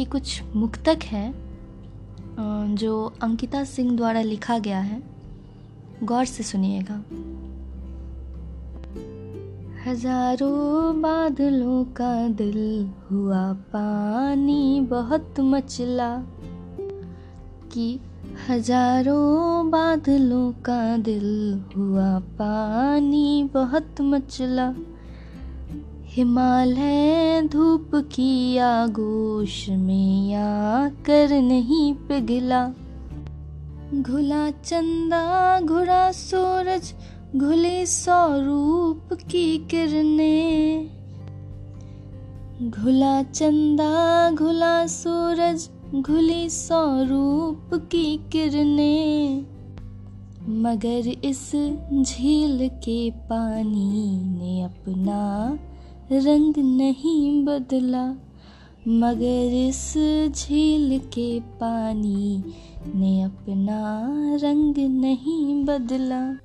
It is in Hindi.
ये कुछ मुक्तक है जो अंकिता सिंह द्वारा लिखा गया है। गौर से सुनिएगा। हज़ारों बादलों का दिल हुआ पानी, बहुत मचला। कि हज़ारों बादलों का दिल हुआ पानी, बहुत मचला। हिमालय धूप की आगोश में या कर नहीं पिघला। घुला चंदा, घुरा सूरज, घुली सौ रूप की किरने घुला चंदा, घुला सूरज, घुली सौ रूप की किरने मगर इस झील के पानी ने अपना रंग नहीं बदला मगर इस झील के पानी ने अपना रंग नहीं बदला।